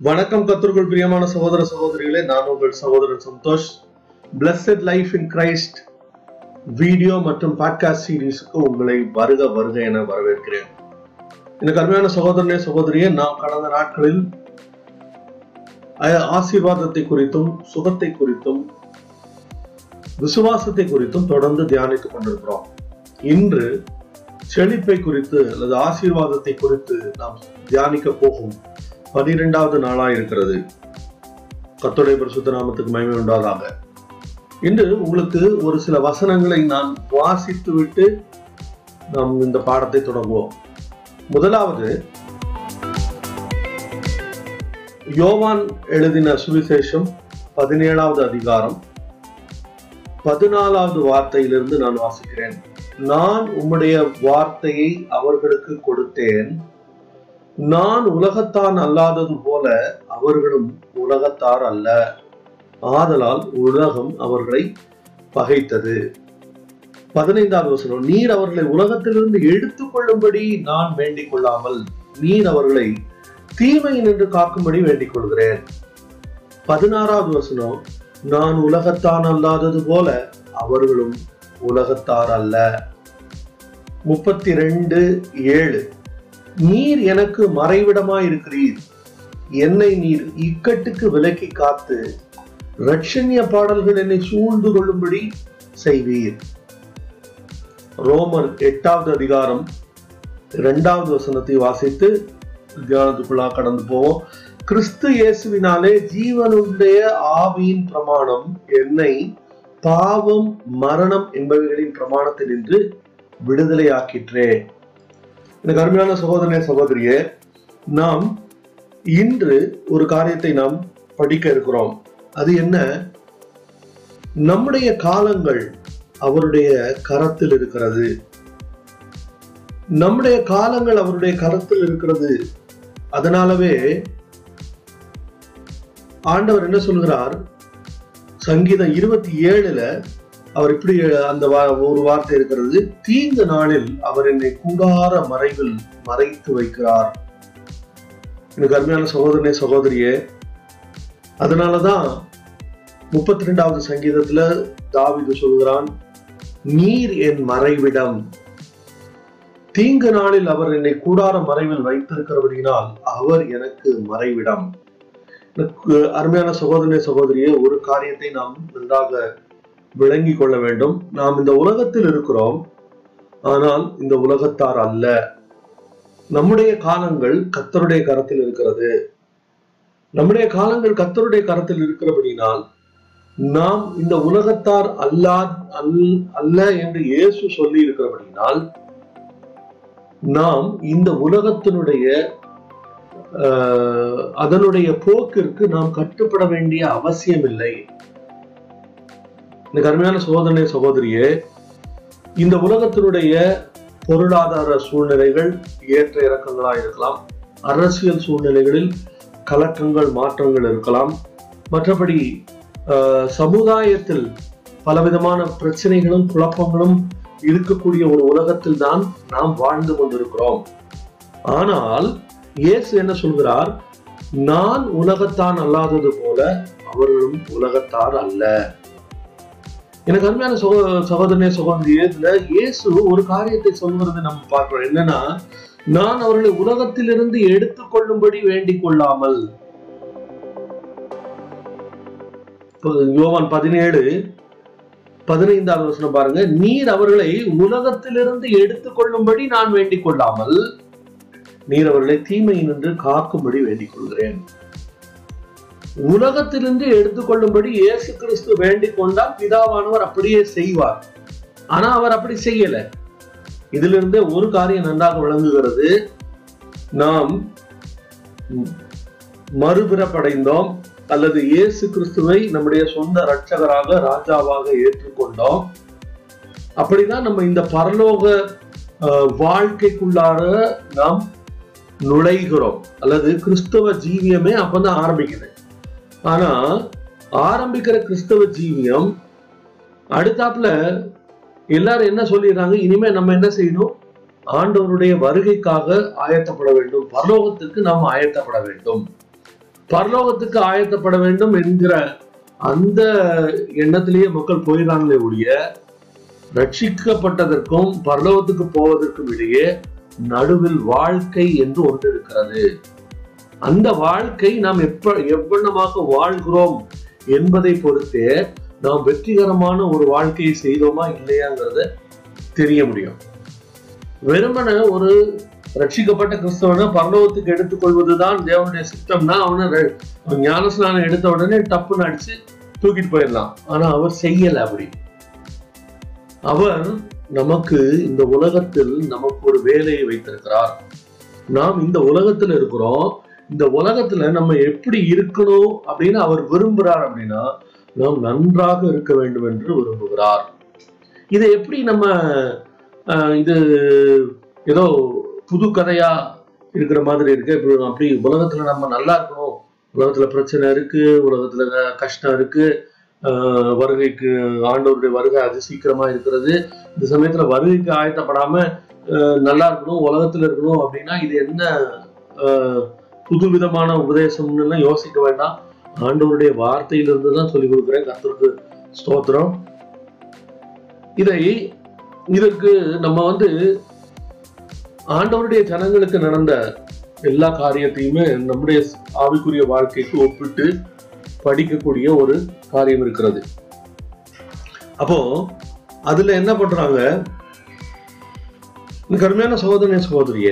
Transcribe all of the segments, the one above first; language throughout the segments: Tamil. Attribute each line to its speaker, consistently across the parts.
Speaker 1: வணக்கம் கத்தர்கள் பிரியமான சகோதர சகோதரிகளே நான் உங்கள் சகோதரன் Santosh. Blessed life in Christ video மற்றும் பாட்காஸ்ட் சீரீஸுக்கு உங்களை வருக வருக என வரவேற்கிறேன். எனக்கு அருமையான சகோதரனே சகோதரியே நாம் கடந்த நாட்களில் ஆசீர்வாதத்தை குறித்தும் சுகத்தை குறித்தும் விசுவாசத்தை குறித்தும் தொடர்ந்து தியானித்துக் கொண்டிருக்கிறோம். இன்று செழிப்பை குறித்து அல்லது ஆசீர்வாதத்தை குறித்து நாம் தியானிக்க போகும் பனிரெண்டாவது நாளா இருக்கிறது. கர்த்தருடைய பரிசுத்த நாமத்துக்கு மகிமை உண்டாதாக. இன்று உங்களுக்கு ஒரு சில வசனங்களை நான் வாசித்து விட்டு நாம் இந்த பாடத்தை தொடங்குவோம். முதலாவது யோவான் எழுதின சுவிசேஷம் பதினேழாவது அதிகாரம் பதினாலாவது வார்த்தையிலிருந்து நான் வாசிக்கிறேன். நான் உம்முடைய வார்த்தையை அவர்களுக்கு கொடுத்தேன். நான் உலகத்தான் அல்லாதது போல அவர்களும் உலகத்தார் அல்ல. ஆதலால் உலகம் அவர்களை பகைத்தது. பதினைந்தாவது வசனம் நீர் அவர்களை உலகத்திலிருந்து எடுத்துக் கொள்ளும்படி நான் வேண்டிக் கொள்ளாமல் நீர் அவர்களை தீமை நின்று காக்கும்படி வேண்டிக் கொள்கிறேன். பதினாறாவது வசனம் நான் உலகத்தான் அல்லாதது போல அவர்களும் உலகத்தார் அல்ல. முப்பத்தி ரெண்டு ஏழு. நீர் எனக்கு மறைவிடமாயிருக்கிறீர். என்னை நீர் இக்கட்டுக்கு விலக்கி காத்து ரட்சண்ய பாடல்கள் என்னை சூழ்ந்து கொள்ளும்படி செய்வீர். ரோமர் எட்டாவது அதிகாரம் இரண்டாவது வசனத்தை வாசித்து தியானத்துக்குள்ளா கடந்து போவோம். கிறிஸ்து இயேசுவினாலே ஜீவனுடைய ஆவியின் பிரமாணம் என்னை பாவம் மரணம் என்பவைகளின் பிரமாணத்தினின்று விடுதலையாக்கிற்றே. எனக்கு அருமையான சகோதரனே சகோதரியே நாம் இன்று ஒரு காரியத்தை நாம் படிக்க இருக்கிறோம். அது என்ன? நம்முடைய காலங்கள் அவருடைய கரத்தில் இருக்கிறது. நம்முடைய காலங்கள் அவருடைய கரத்தில் இருக்கிறது. அதனாலவே ஆண்டவர் என்ன சொல்கிறார்? சங்கீதம் இருபத்தி ஏழுல அவர் இப்படி அந்த வா- ஒரு வார்த்தை இருக்கிறது தீங்கு நாளில் அவர் என்னை கூடார மறைவில் மறைத்து வைக்கிறார். எனக்கு அருமையான சகோதரனே சகோதரியே அதனாலதான் முப்பத்தி ரெண்டாவது சங்கீதத்துல தாவிது சொல்கிறான் நீர் என் மறைவிடம். தீங்கு நாளில் அவர் என்னை கூடார மறைவில் வைத்திருக்கிறபடியினால் அவர் எனக்கு மறைவிடம். அருமையான சகோதரனே சகோதரியே ஒரு காரியத்தை நாம் நன்றாக விளங்கிக் கொள்ள வேண்டும். நாம் இந்த உலகத்தில் இருக்கிறோம். ஆனால் இந்த உலகத்தார் அல்ல. நம்முடைய காலங்கள் கத்தருடைய கரத்தில் இருக்கிறது. நம்முடைய காலங்கள் கத்தருடைய கரத்தில் இருக்கிறபடினால் நாம் இந்த உலகத்தார் அல்லா அல்- அல்ல என்று இயேசு சொல்லி இருக்கிறபடினால் நாம் இந்த உலகத்தினுடைய அதனுடைய போக்கிற்கு நாம் கட்டுப்பட வேண்டிய அவசியம் இல்லை இந்த கருமையான சகோதரனை சகோதரியே இந்த உலகத்தினுடைய பொருளாதார சூழ்நிலைகள் ஏற்ற இறக்கங்களாக இருக்கலாம். அரசியல் சூழ்நிலைகளில் கலக்கங்கள் மாற்றங்கள் இருக்கலாம். மற்றபடி ஆஹ், சமுதாயத்தில் பலவிதமான பிரச்சனைகளும் குழப்பங்களும் இருக்கக்கூடிய ஒரு உலகத்தில் தான் நாம் வாழ்ந்து கொண்டிருக்கிறோம். ஆனால் இயேசு என்ன சொல்கிறார்? நான் உலகத்தான் அல்லாதது போல அவர்களும் உலகத்தார் அல்ல. எனக்கு அருமையான சகோ சகோதரனே சகோதரியே இதுல இயேசு ஒரு காரியத்தை சொல்கிறது நம்ம பார்க்கிறோம். என்னன்னா நான் அவர்களை உலகத்திலிருந்து எடுத்துக்கொள்ளும்படி வேண்டிக் கொள்ளாமல். யோவான் பதினேழு பதினைந்தாவது வசனம் பாருங்க. நீர் அவர்களை உலகத்திலிருந்து எடுத்துக்கொள்ளும்படி நான் வேண்டிக் கொள்ளாமல் நீர் அவர்களை தீமையினின்று காக்கும்படி வேண்டிக் கொள்கிறேன். உலகத்திலிருந்து எடுத்துக்கொள்ளும்படி இயேசு கிறிஸ்து வேண்டிக் கொண்டால் பிதாவானவர் அப்படியே செய்வார். ஆனா அவர் அப்படி செய்யல. இதிலிருந்து ஒரு காரியம் நன்றாக விளங்குகிறது. நாம் மறுபிறப்படைந்தோம் அல்லது இயேசு கிறிஸ்துவை நம்முடைய சொந்த ரட்சகராக ராஜாவாக ஏற்றுக்கொண்டோம். அப்படிதான் நம்ம இந்த பரலோக வாழ்க்கைக்குள்ளார நாம் நுழைகிறோம். அல்லது கிறிஸ்தவ ஜீவியமே அப்பதான் ஆரம்பிக்குது. ஆனா ஆரம்பிக்கிற கிறிஸ்தவ ஜீவியம் அடுத்தாப்புல எல்லாரும் என்ன சொல்லிடுறாங்க? இனிமே நம்ம என்ன செய்யணும்? ஆண்டவருடைய வருகைக்காக ஆயத்தப்பட வேண்டும். பரலோகத்துக்கு நாம் ஆயத்தப்பட வேண்டும். பரலோகத்துக்கு ஆயத்தப்பட வேண்டும் என்கிற அந்த எண்ணத்திலேயே மக்கள் போயிடறாங்களே ஒழிய ரட்சிக்கப்பட்டதற்கும் பரலோகத்துக்கு போவதற்கும் இடையே நடுவில் வாழ்க்கை என்று ஒன்று இருக்கிறது. அந்த வாழ்க்கை நாம் எப்ப எவ்வளவாக வாழ்கிறோம் என்பதை பொறுத்தே நாம் வெற்றிகரமான ஒரு வாழ்க்கையை செய்தோமா இல்லையாங்கிறத தெரிய முடியும். வெறுமன ஒரு ரட்சிக்கப்பட்ட கிறிஸ்தவனை பரலோகத்துக்கு எடுத்துக்கொள்வதுதான் தேவனுடைய சித்தம்னா அவனை ஞானஸ்நானம் எடுத்த உடனே டப்புன்னு அடிச்சு தூக்கிட்டு போயிடலாம். ஆனா அவர் செய்யல அப்படி. அவர் நமக்கு இந்த உலகத்தில் நமக்கு ஒரு வேலையை வைத்திருக்கிறார். நாம் இந்த உலகத்துல இருக்கிறோம். இந்த உலகத்துல நம்ம எப்படி இருக்கணும் அப்படின்னு அவர் விரும்புகிறார் அப்படின்னா நாம் நன்றாக இருக்க வேண்டும் என்று விரும்புகிறார். இதை எப்படி நம்ம இது ஏதோ புது கதையா இருக்கிற மாதிரி இருக்கு. இப்படி அப்படி உலகத்துல நம்ம நல்லா இருக்கணும். உலகத்துல பிரச்சனை இருக்கு உலகத்துல கஷ்டம் இருக்கு. ஆஹ், வருகைக்கு ஆண்டவருடைய வருகை அது சீக்கிரமா இருக்கிறது. இந்த சமயத்துல வருகைக்கு ஆயத்தப்படாம நல்லா இருக்கணும் உலகத்துல இருக்கணும் அப்படின்னா இது என்ன புது புதுவிதமான உபதேசம்னு எல்லாம் யோசிக்க வேண்டாம். ஆண்டவருடைய வார்த்தையிலிருந்து தான் சொல்லிக் கொடுக்குறேன். கர்த்தருக்கு ஸ்தோத்திரம். இதை இதற்கு நம்ம வந்து ஆண்டவருடைய ஜனங்களுக்கு நடந்த எல்லா காரியத்தையுமே நம்முடைய ஆவிக்குரிய வாழ்க்கைக்கு ஒப்பிட்டு படிக்கக்கூடிய ஒரு காரியம் இருக்கிறது. அப்போ அதுல என்ன பண்றாங்க? கடுமையான சகோதரிய சகோதரிய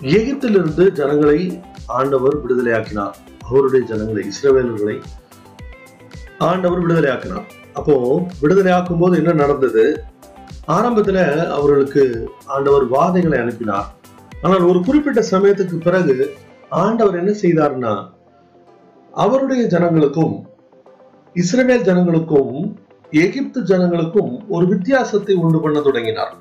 Speaker 1: எகிப்திலிருந்து ஜனங்களை ஆண்டவர் விடுதலையாக்கினார். அவருடைய ஜனங்களை இஸ்ரவேலர்களை ஆண்டவர் விடுதலையாக்கினார். அப்போ விடுதலையாக்கும் போது என்ன நடந்தது? ஆரம்பத்துல அவர்களுக்கு ஆண்டவர் வாதைகளை அனுப்பினார். ஆனால் ஒரு குறிப்பிட்ட சமயத்துக்கு பிறகு ஆண்டவர் என்ன செய்தார்னா அவருடைய ஜனங்களுக்கும் இஸ்ரேல் ஜனங்களுக்கும் எகிப்து ஜனங்களுக்கும் ஒரு வித்தியாசத்தை உண்டு பண்ண தொடங்கினார்.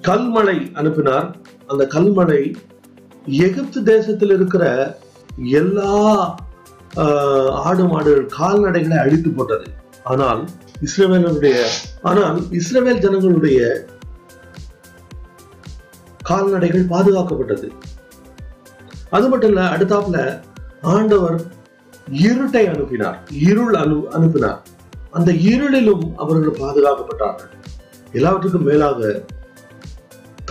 Speaker 1: கல்மழை அனுப்பினார். அந்த கல்மழை எகிப்து தேசத்தில் இருக்கிற எல்லா ஆஹ், ஆடு மாடுகள் கால்நடைகளை அழித்து போட்டது. ஆனால் இஸ்ரேவேலனுடைய ஆனால் இஸ்ரேவேல் ஜனங்களுடைய கால்நடைகள் பாதுகாக்கப்பட்டது. அது மட்டும் இல்ல அடுத்தாப்புல ஆண்டவர் இருட்டை அனுப்பினார். இருள் அனு அனுப்பினார். அந்த இருளிலும் அவர்கள் பாதுகாக்கப்பட்டார்கள். எல்லாவற்றுக்கும் மேலாக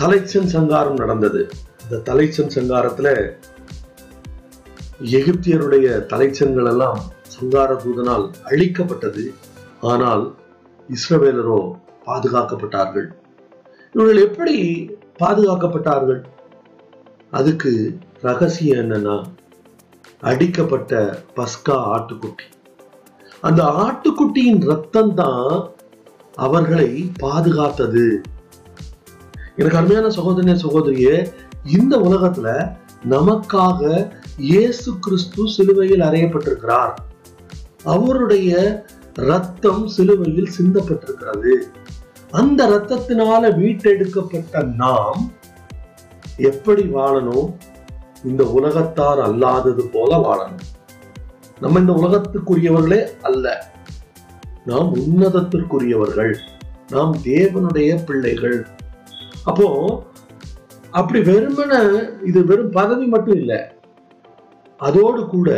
Speaker 1: தலைச்சன் சங்காரம் நடந்தது. இந்த தலைச்சன் சங்காரத்துல எகிப்தியருடைய தலைச்சன்கள் எல்லாம் சங்கார தூதனால் அழிக்கப்பட்டது. ஆனால் இஸ்ரவேலரோ பாதுகாக்கப்பட்டார்கள். இவர்கள் எப்படி பாதுகாக்கப்பட்டார்கள்? அதுக்கு ரகசியம் என்னன்னா அடிக்கப்பட்ட பஸ்கா ஆட்டுக்குட்டி. அந்த ஆட்டுக்குட்டியின் ரத்தம் தான் அவர்களை பாதுகாத்தது. எனக்கு அருமையான சகோதரனே சகோதரியே இந்த உலகத்துல நமக்காக இயேசு கிறிஸ்து சிலுவையில் அறையப்பட்டிருக்கிறார். அவருடைய ரத்தம் சிலுவையில் சிந்தப்பட்டிருக்கிறது. அந்த ரத்தத்தினால மீட்டெடுக்கப்பட்ட நாம் எப்படி வாழணும்? இந்த உலகத்தார் அல்லாதது போல வாழணும். நம்ம இந்த உலகத்துக்குரியவர்களே அல்ல. நாம் உன்னதத்திற்குரியவர்கள். நாம் தேவனுடைய பிள்ளைகள். அப்போ அப்படி வெறுமன இது வெறும் பதவி மட்டும் இல்ல. அதோடு கூட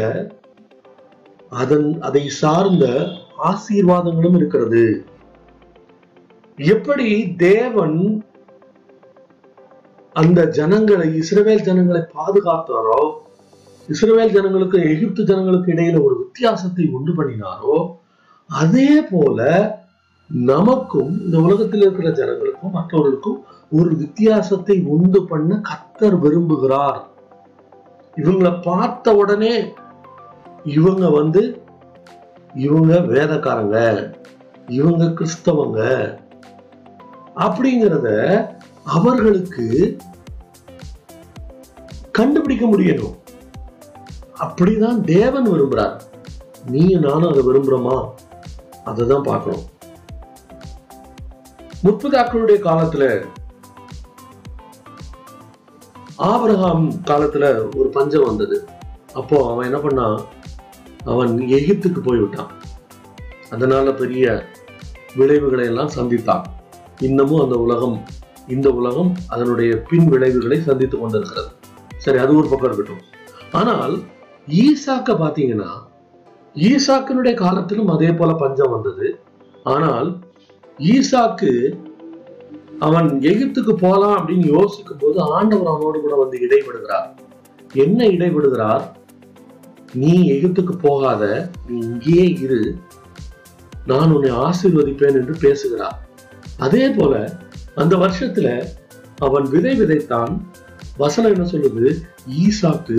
Speaker 1: அதன் அதை சார்ந்த ஆசீர்வாதங்களும் இருக்கிறது. எப்படி தேவன் அந்த ஜனங்களை இஸ்ரவேல் ஜனங்களை பாதுகாத்தாரோ இஸ்ரவேல் ஜனங்களுக்கு எகிப்து ஜனங்களுக்கு இடையில ஒரு வித்தியாசத்தை உண்டு பண்ணினாரோ அதே போல நமக்கும் இந்த உலகத்தில் இருக்கிற ஜனங்களுக்கும் மற்றவர்களுக்கும் ஒரு வித்தியாசத்தை உண்டு பண்ண கத்தர் விரும்புகிறார். இவங்களை பார்த்த உடனே இவங்க வந்து இவங்க வேதக்காரங்க இவங்க கிறிஸ்தவங்க அப்படிங்கிறத அவர்களுக்கு கண்டுபிடிக்க முடியணும். அப்படிதான் தேவன் விரும்புறார். நீயும் நானும் அதை விரும்புறோமா? அதை தான் பார்க்கணும். முற்பதாக்களுடைய காலத்துல ஆபரகாம் காலத்துல ஒரு பஞ்சம் வந்தது. அப்போ அவன் என்ன பண்ணான் அவன் எகிப்துக்கு போய்விட்டான். அதனால பெரிய விளைவுகளை எல்லாம் சந்தித்தான். இன்னமும் அந்த உலகம் இந்த உலகம் அதனுடைய பின் விளைவுகளை சந்தித்துக் கொண்டிருக்கிறது. சரி அது ஒரு பக்கம் இருக்கட்டும். ஆனால் ஈசாக்க பாத்தீங்கன்னா ஈசாக்கினுடைய காலத்திலும் அதே போல பஞ்சம் வந்தது. ஆனால் ஈசாக்கு அவன் எகிப்துக்கு போலாம் அப்படின்னு யோசிக்கும் போது ஆண்டவர் அவனோடு கூட வந்து இடைபடுகிறார் என்ன இடைபடுகிறார் நீ எகிப்துக்கு போகாத நீ இங்கேயே இரு. நான் உன்னை ஆசீர்வதிப்பேன் என்று பேசுகிறார். அதே போல அந்த வருஷத்துல அவன் விதை விதைத்தான். வசனம் என்ன சொல்லுது? ஈசாக்கு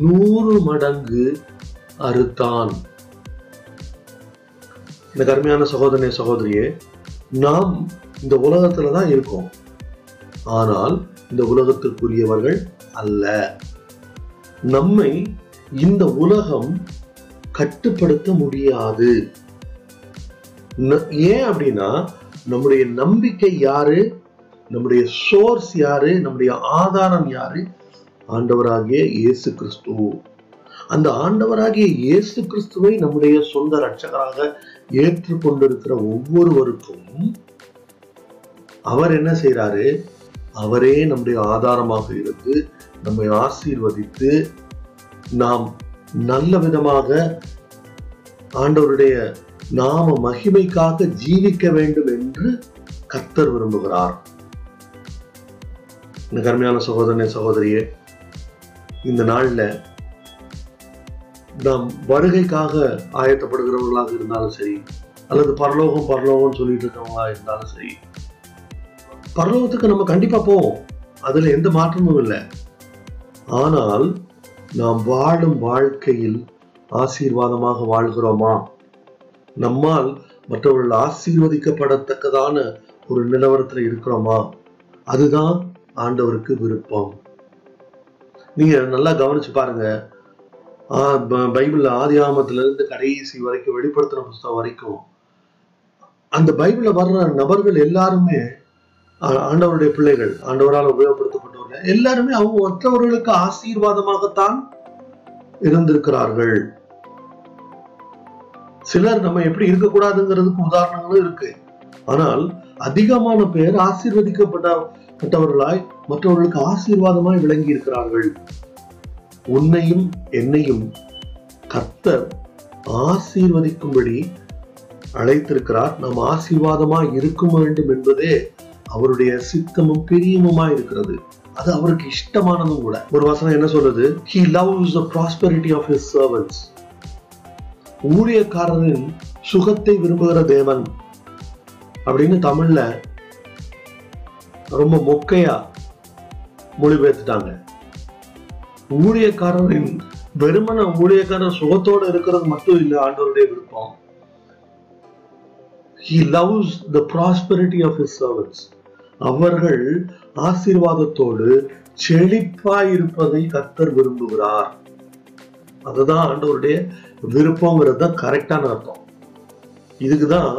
Speaker 1: நூறு மடங்கு அறுத்தான். இந்த கருமையான சகோதரனே சகோதரியே நாம் இந்த உலகத்துல தான் இருக்கும். ஆனால் இந்த உலகத்திற்குரியவர்கள் அல்ல. நம்மை இந்த உலகம் கட்டுப்படுத்த முடியாது. ஏன் அப்படின்னா நம்முடைய நம்பிக்கை யாரு? நம்முடைய சோர்ஸ் யாரு? நம்முடைய ஆதாரம் யாரு? ஆண்டவராகிய இயேசு கிறிஸ்து. அந்த ஆண்டவராகிய இயேசு கிறிஸ்துவை நம்முடைய சொந்த ரட்சகராக ஏற்றுக்கொண்டிருக்கிற ஒவ்வொருவருக்கும் அவர் என்ன செய்கிறாரு அவரே நம்முடைய ஆதாரமாக இருந்து நம்மை ஆசீர்வதித்து நாம் நல்ல விதமாக ஆண்டவருடைய நாம மகிமைக்காக ஜீவிக்க வேண்டும் என்று கத்தர் விரும்புகிறார். இந்த கருமையான சகோதரனே சகோதரியே இந்த நாள்ல நாம் வருகைக்காக ஆயத்தப்படுகிறவர்களாக இருந்தாலும் சரி அல்லது பரலோகம் பரலோகம் சொல்லிட்டு இருக்கவங்களா இருந்தாலும் சரி பரலோகத்துக்கு நம்ம கண்டிப்பாக போவோம். அதில் எந்த மாற்றமும் இல்லை. ஆனால் நாம் வாழும் வாழ்க்கையில் ஆசீர்வாதமாக வாழ்கிறோமா? நம்மால் மற்றவர்கள் ஆசீர்வதிக்கப்படத்தக்கதான ஒரு நிலவரத்தில் இருக்கிறோமா? அதுதான் ஆண்டவருக்கு விருப்பம். நீங்க நல்லா கவனிச்சு பாருங்க. பைபிளில் ஆதி ஆமத்துல இருந்து கடைசி வரைக்கும் வெளிப்படுத்தின புஸ்தகம் வரைக்கும் அந்த பைபிள்ல வர்ற நபர்கள் எல்லாருமே ஆண்டவருடைய பிள்ளைகள் ஆண்டவரால் உபயோகப்படுத்தப்பட்டவர்கள் எல்லாருமே அவங்க மற்றவர்களுக்கு ஆசீர்வாதமாகத்தான் இருந்திருக்கிறார்கள். சிலர் நம்ம எப்படி இருக்கக்கூடாதுங்கிறதுக்கு உதாரணங்களும் இருக்கு. ஆனால் அதிகமான பேர் ஆசீர்வதிக்கப்பட்டவர்களாய் மற்றவர்களுக்கு ஆசீர்வாதமாய் விளங்கி இருக்கிறார்கள். உன்னையும் என்னையும் கர்த்தர் ஆசீர்வதிக்கும்படி அழைத்திருக்கிறார். நாம் ஆசீர்வாதமாய் இருக்க வேண்டும் என்பதே அவருடைய சித்தமும் பிரியமுமா இருக்கிறது. அது அவருக்கு இஷ்டமானதும் கூட. ஒரு வசனம் என்ன சொல்றது? He loves the prosperity of his servants ஊழியக்காரரின் சுகத்தை விரும்புகிற தேவன். அப்படின்னு தமிழ்ல ரொம்ப மொக்கையா மொழிபெயர்த்துட்டாங்க. ஊழியக்காரரின் வெறுமன ஊழியக்காரர் சுகத்தோட இருக்கிறது மட்டும் இல்லை ஆண்டவருடைய விருப்பம். He loves the prosperity of his servants அவர்கள் ஆசீர்வாதத்தோடு செழிப்பாய் இருப்பதை கத்தர் விரும்புகிறார். அதுதான் ஆண்டவருடைய விருப்பங்கிறது தான் கரெக்டான அர்த்தம். இதுக்குதான்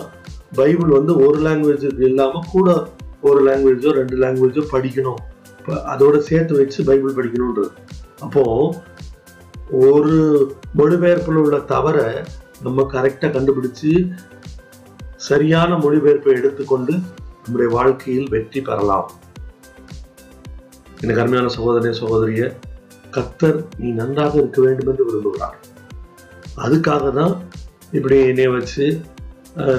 Speaker 1: பைபிள் வந்து ஒரு லாங்குவேஜ் இல்லாம கூட ஒரு லாங்குவேஜோ ரெண்டு லாங்குவேஜோ படிக்கணும். அதோட சேர்த்து வச்சு பைபிள் படிக்கணும்ன்றது. அப்போ ஒரு மொழிபெயர்ப்பில் உள்ள தவற நம்ம கரெக்டா கண்டுபிடிச்சு சரியான மொழிபெயர்ப்பை எடுத்துக்கொண்டு நம்முடைய வாழ்க்கையில் வெற்றி பெறலாம். எனக்கு அருமையான சகோதரனே சகோதரிய கத்தர் நீ நன்றாக இருக்க வேண்டும் என்று விரும்புகிறார். அதுக்காக தான் இப்படி என்னைய வச்சு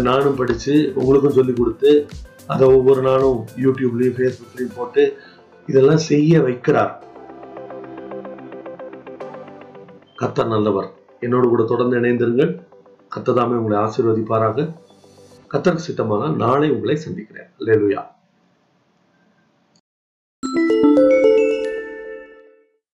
Speaker 1: நானும் படிச்சு உங்களுக்கும் சொல்லி கொடுத்து அதை ஒவ்வொரு நாளும் யூடியூப்லயும் ஃபேஸ்புக்லேயும் போட்டு இதெல்லாம் செய்ய வைக்கிறார். கத்தர் நல்லவர். என்னோடு கூட தொடர்ந்து இணைந்திருங்கள். கத்ததாமே உங்களை ஆசீர்வதிப்பாராக. கத்தருக்கு சித்தமானால் நாளை உங்களை சந்திக்கிறேன். லேலுயா